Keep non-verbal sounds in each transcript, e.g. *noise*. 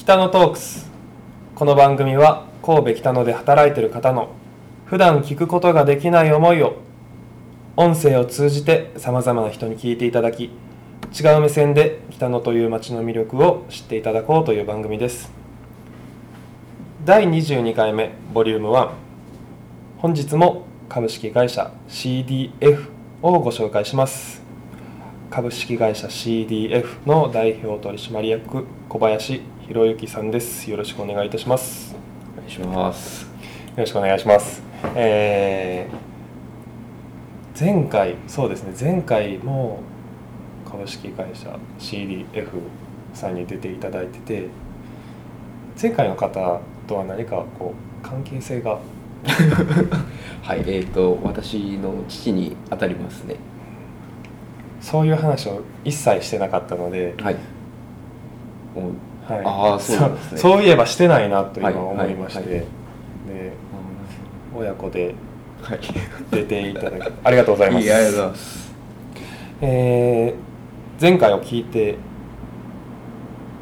北野トークス。この番組は神戸北野で働いている方の普段聞くことができない思いを音声を通じてさまざまな人に聞いていただき違う目線で北野という街の魅力を知っていただこうという番組です。第22回目ボリューム1本日も株式会社 CDF をご紹介します。株式会社 CDF の代表取締役小林博之さんです。よろしくお願いいたします。お願いします。よろしくお願いします。えー前回そうですね。前回も株式会社 CDF さんに出ていただいてて前回の方とは何かこう関係性が？*laughs* はいえー、と私の父に当たりますね。そういう話を一切してなかったので、はい。おはい、あーそうね。そういえばしてないなと今はい思いまして、で親子ではい。出ていただき *laughs* ありがとうございます。いいありがとうございます。えー前回を聞いて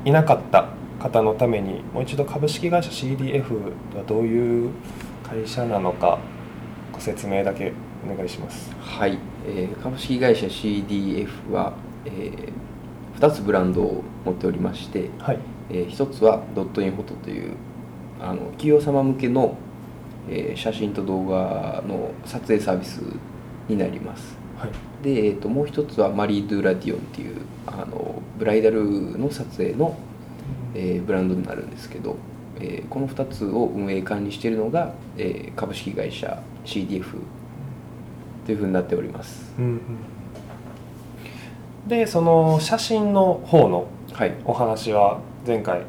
いなかった方のためにもう一度株式会社 CDF はどういう会社なのかご説明だけお願いします。はい、えー株式会社 CDF は、え2つブランドを持っておりまして、はいえ1つはドットインフォトというあの企業様向けの、えー写真と動画の撮影サービスになります。はい。で、えー、ともう一つはマリー・ドゥ・ラディオンっていうあのブライダルの撮影の、えーブランドになるんですけど、えーこの2つを運営管理しているのが、えー株式会社 CDF というふうになっております。うんうん。でその写真の方のはい。お話は前回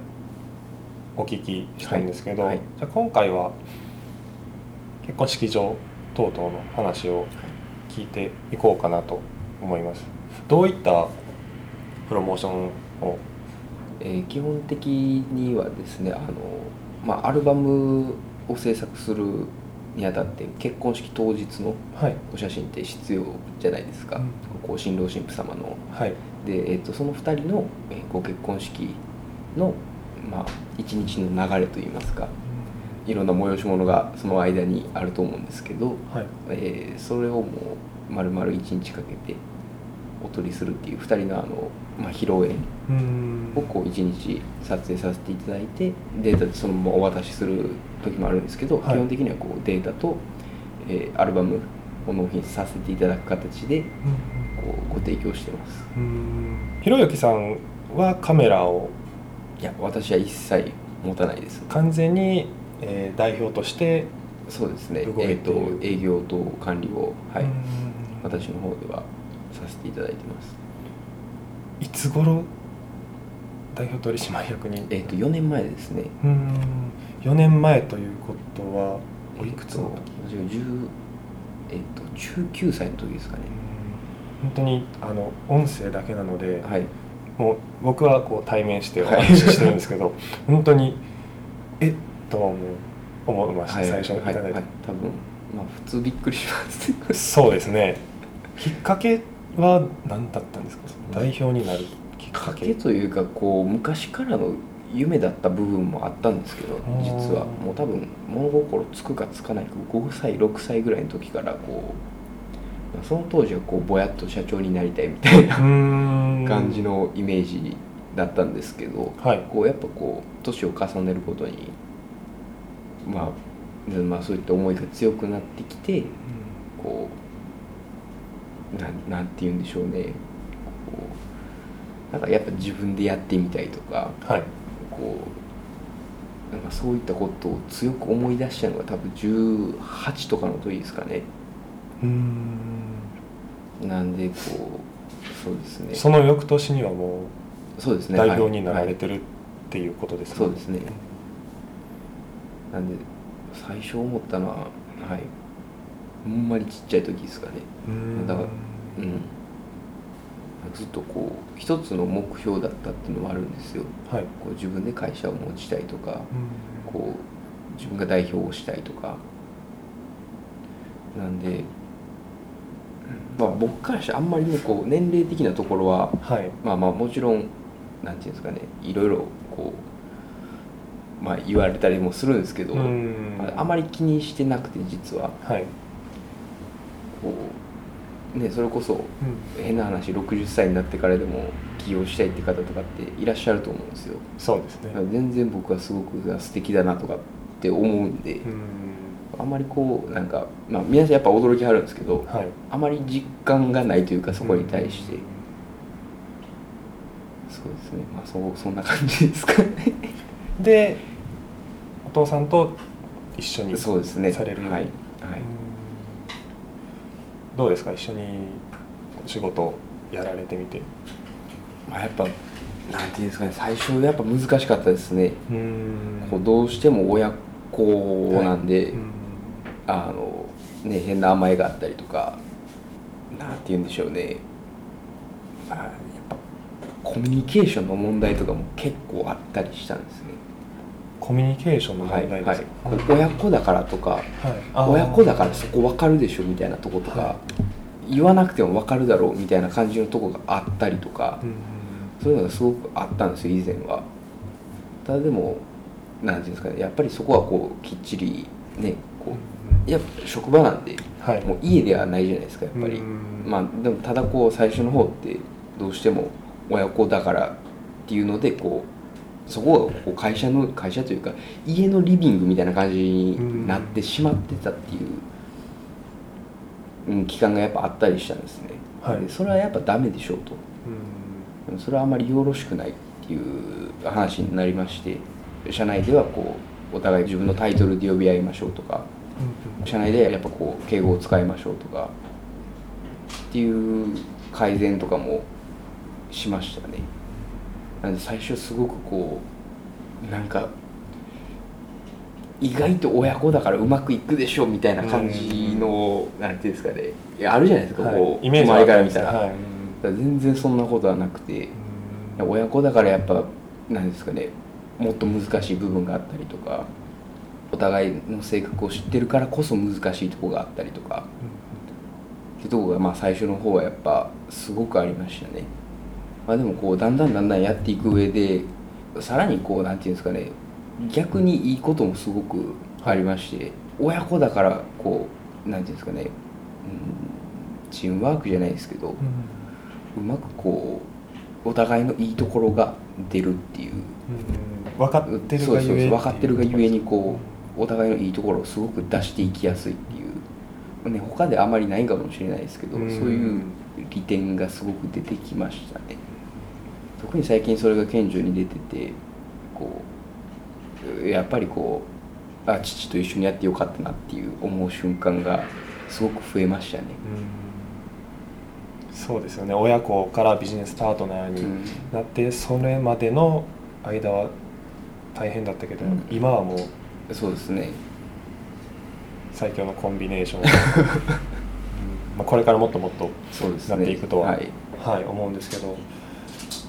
お聞きしたんですけど、はいはい。じゃあ今回は結婚式場等々の話を聞いていこうかなと思います。どういったプロモーションを？えー基本的にはですねあの、まあ、アルバムを制作するにあたって結婚式当日のはい。お写真って必要じゃないですか、うん。こう新郎新婦様の。はい。で、えー、とその2人の、えーご結婚式の、まあ、一日の流れといいますかいろんな催し物がその間にあると思うんですけど、はい。えーそれをもう丸々一日かけてお撮りするっていう2人のあの、まあ、披露宴うん。をこう一日撮影させていただいてデータでそのままお渡しする時もあるんですけど、はい。基本的にはこうデータと、えーアルバムを納品させていただく形でこうご提供してます。うん。ひろゆきさんはカメラをいや私は一切持たないです。完全に、えー代表としてそうですね。えーと営業と管理を、はいうん。私の方ではさせていただいてます。いつ頃代表取締役に？えっ、と4年前ですね。うん。4年前ということはおいくつの時、えーと私が10えっ、と19歳の時ですかね。本当にあの音声だけなので、はいもう僕はこう対面しておはい。話ししてるんですけど、本当にえっと思う思いました、はい。最初にいただいて、はい。はい。多分まあ普通びっくりしますね。そうですね。きっかけは何だったんですか？代表になるきっかかけけというかこう昔からの夢だった部分もあったんですけどー。実は。もう多分物心つくかつかないか5歳6歳ぐらいの時からこうまあその当時はこうぼやっと社長になりたいみたいな感感じのイメージだったんですけどはい。こうやっぱこう年を重ねることにまあでまあそういった思いが強くなってきてこうなんなんて言うんでしょうね。こうなんかやっぱ自分でやってみたいとかはい。こうなんかそういったことを強く思い出したのが多分18とかの時ですかね。うんなんでこうそうですね。その翌年にはもそうですね。う代表にならはいれてるっていうことですか、そうですね。なんで最初思ったのははい。ほんまにちっちゃい時ですかね。うん。だからうん。ずっとこう一つの目標だったっていうのもあるんですよ。はい、こう自分で会社を持ちたいとかうん。こう自分が代表をしたいとか。なんで、まあ、僕からしてあんまりねこう年齢的なところははい。まあまあもちろんなんていうんですかねいろいろこまあ、言われたりもするんですけど、ああまり気にしてなくて実は。はい、こう、ね、それこそうん。変な話60歳になってからでも起業したいって方とかっていらっしゃると思うんですよ。そうですね。全然僕はすごく素敵だなとかって思うんで、うんあんまりこうなんか、まあ、皆さんやっぱ驚きはるんですけどはい。あまり実感がないというかそこに対して、そうですね。まあそうそんな感じですかね。でお父さんと一緒にそうですね。されるはい、はい。うん。どうですか？一緒に仕事をやられてみて。まあ、やっぱなんていうんですかね。最初やっぱ難しかったですね、うん。こうどうしても親子なんで、うんあのね変な甘えがあったりとかなんて言うんでしょうね。あやっぱコミュニケーションの問題とかも結構あったりしたんですね。コミュニケーションのはいはい問題ですか、こう親子だからとかはい。親子だからそこ分かるでしょみたいなとことか、は言わなくても分かるだろうみたいな感じのとこがあったりとか、うんそういうのがすごくあったんですよ以前は。ただでもなんていうんですかねやっぱりそこはこうきっちりねこうやっぱ職場なんではい。もう家ではないじゃないですかやっぱり、うん。まあでもただこう最初の方ってどうしても親子だからっていうのでこうそこがこう会社の会社というか家のリビングみたいな感じになってしまってたっていう、うん、期間がやっぱあったりしたんですね、はい。でそれはやっぱダメでしょうと。うそれはあまりよろしくないっていう話になりまして社内ではこうお互い自分のタイトルで呼び合いましょうとか社内でやっぱこう敬語を使いましょうとかっていう改善とかもしましたね。なんで最初すごくこうなんか意外と親子だからうまくいくでしょみたいな感じの、なんていうんですかね。いやあるじゃないですか、はい。こうイメージは周りから見たら,、はい。ら全然そんなことはなくてうん。親子だからやっぱなんですかねもっと難しい部分があったりとかお互いの性格を知ってるからこそ難しいとこがあったりとか。っていうとこがまあ最初の方はやっぱすごくありましたね、まあ、でもこうだんだんだんだんやっていく上でさらにこうなんていうんですかね。逆にいいこともすごくありまして親子だからこうなんていうんですかね、うん、チームワークじゃないですけど、うまくこうお互いのいいところが出るっていう。うん分かってる分かってるがゆえにこうお互いのいいところをすごく出していきやすいっていう、ね、他であまりないかもしれないですけど、うん。そういう利点がすごく出てきましたね。特に最近それが顕著に出ててこうやっぱりこうあ父と一緒にやってよかったなっていう思う瞬間がすごく増えましたね、うん。そうですよね。親子からビジネスパートナーにうん。なってそれまでの間は大変だったけど、うん。今はもうそうですね。最強のコンビネーション、う *laughs* んまあ、これからもっともっとなっていくとは、はい。はい、思うんですけど。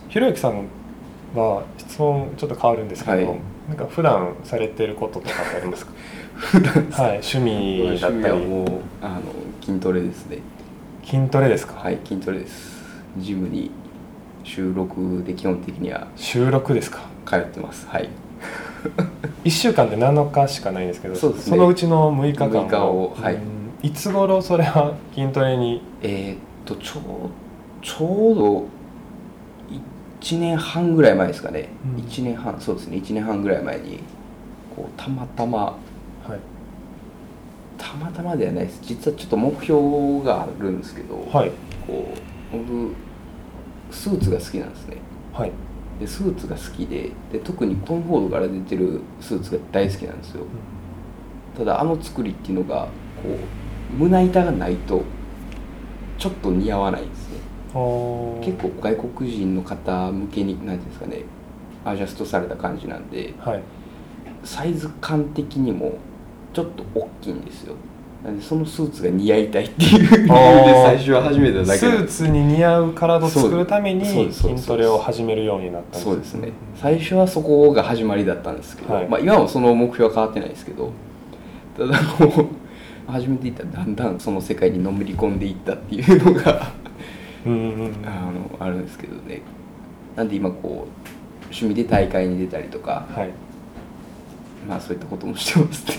ひろゆきさんは質問ちょっと変わるんですけど、はい。なんか普段されてることとかってありますか？*laughs* はい趣味だったり。もうあの筋トレですね。筋トレですか、はい筋トレです。ジムに収録で基本的には。収録ですか？通ってます。はい *laughs* 1週間で7日しかないんですけどそね。のうちの6日間6日をはい。うん。いつ頃それは筋トレに？えーっとちょうちょうど1年半ぐらい前ですかね、うん。1年半そうですね。1年半ぐらい前にこうたまたまはい。たまたまではないです。実はちょっと目標があるんですけど、はい。こう僕スーツが好きなんですね。はいでスーツが好きでで特にトム・フォードから出てるスーツが大好きなんですよ。ただあの作りっていうのがこう胸板がないとちょっと似合わないんですね。構結構外国人の方向けに何ていうんですかねアジャストされた感じなんではい。サイズ感的にもちょっと大きいんですよなんでそのスーツが似合いたいっていう理由であー。最初は始めただけスーツに似合う体を作るために筋トレを始めるようになったんそうですね。最初はそこが始まりだったんですけど、はい。まあ、今もその目標は変わってないですけどただこう始めていったらだんだんその世界にのめり込んでいったっていうのがうんうんうん。あのあるんですけどね。なんで今こう趣味で大会に出たりとかはい。まあそういったこともしてますね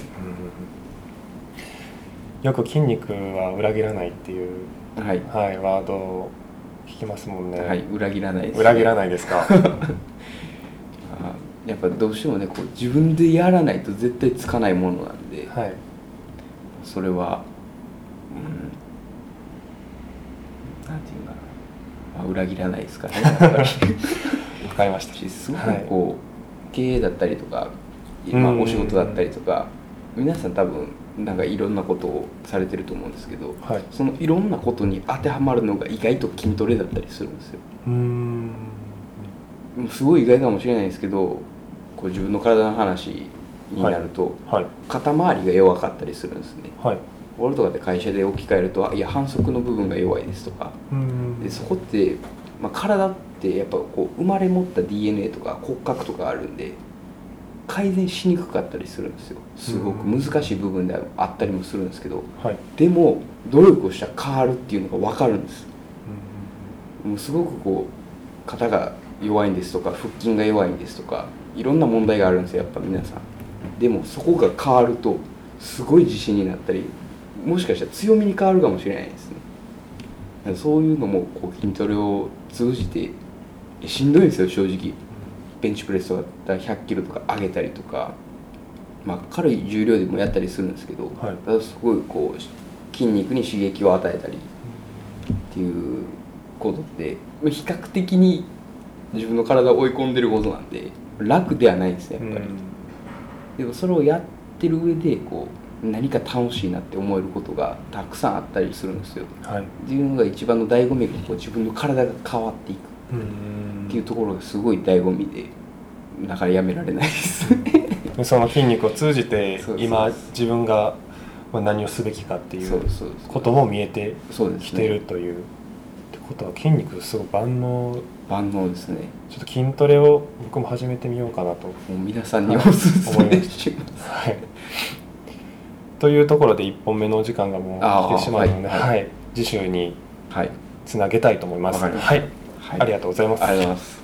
よく筋肉は裏切らないっていう、はい。はい、ワードを聞きますもんね、はい裏切らないです、裏切らないですか？*laughs* あやっぱどうしてもねこう自分でやらないと絶対つかないものなんで、はい。それはうんなんていうかな、まあ、裏切らないですからね *laughs* わかりました。*laughs* しすごくこう、経営だったりとか、まあ、うん。お仕事だったりとか皆さん多分なんかいろんなことをされてると思うんですけどはい。そのいろんなことに当てはまるのが意外と筋トレだったりするんですよ。うーん。すごい意外かもしれないですけどこう自分の体の話になると、はい。肩周りが弱かったりするんですね。はい。俺とかで会社で置き換えるとあいや反則の部分が弱いですとか。でそこって、まあ、体ってやっぱこう生まれ持った DNA とか骨格とかあるんで改善しにくかったりするんですよ。すごく難しい部分であったりもするんですけど。はい。でも努力をしたら変わるっていうのが分かるんです。うもうすごくこう肩が弱いんですとか腹筋が弱いんですとかいろんな問題があるんですよやっぱ皆さん。でもそこが変わるとすごい自信になったりもしかしたら強みに変わるかもしれないですね。そういうのもこう筋トレを通じてえしんどいですよ正直ベンチプレスとかだったら100キロとか上げたりとかまあ軽い重量でもやったりするんですけど、はい。すごいこう筋肉に刺激を与えたりっていうことってまあ比較的に自分の体を追い込んでることなんで楽ではないんですねやっぱり、でもそれをやってる上でこう何か楽しいなって思えることがたくさんあったりするんですよ。はい。っていうのが一番の醍醐味がこう自分の体が変わっていくっていうところがすごい醍醐味でだからやめられないです。で *laughs* その筋肉を通じて今自分がまあ何をすべきかっていそうことも見えてきてるというってことは筋肉すごい万能。万能ですね。ちょっと筋トレを僕も始めてみようかなともう皆さんにおすすめします。はい。というところで1本目のお時間がもう来てしまうので、はい。はい。次週にはい。つなげたいと思います。はい、はい。ありがとうございます。ありがとうございます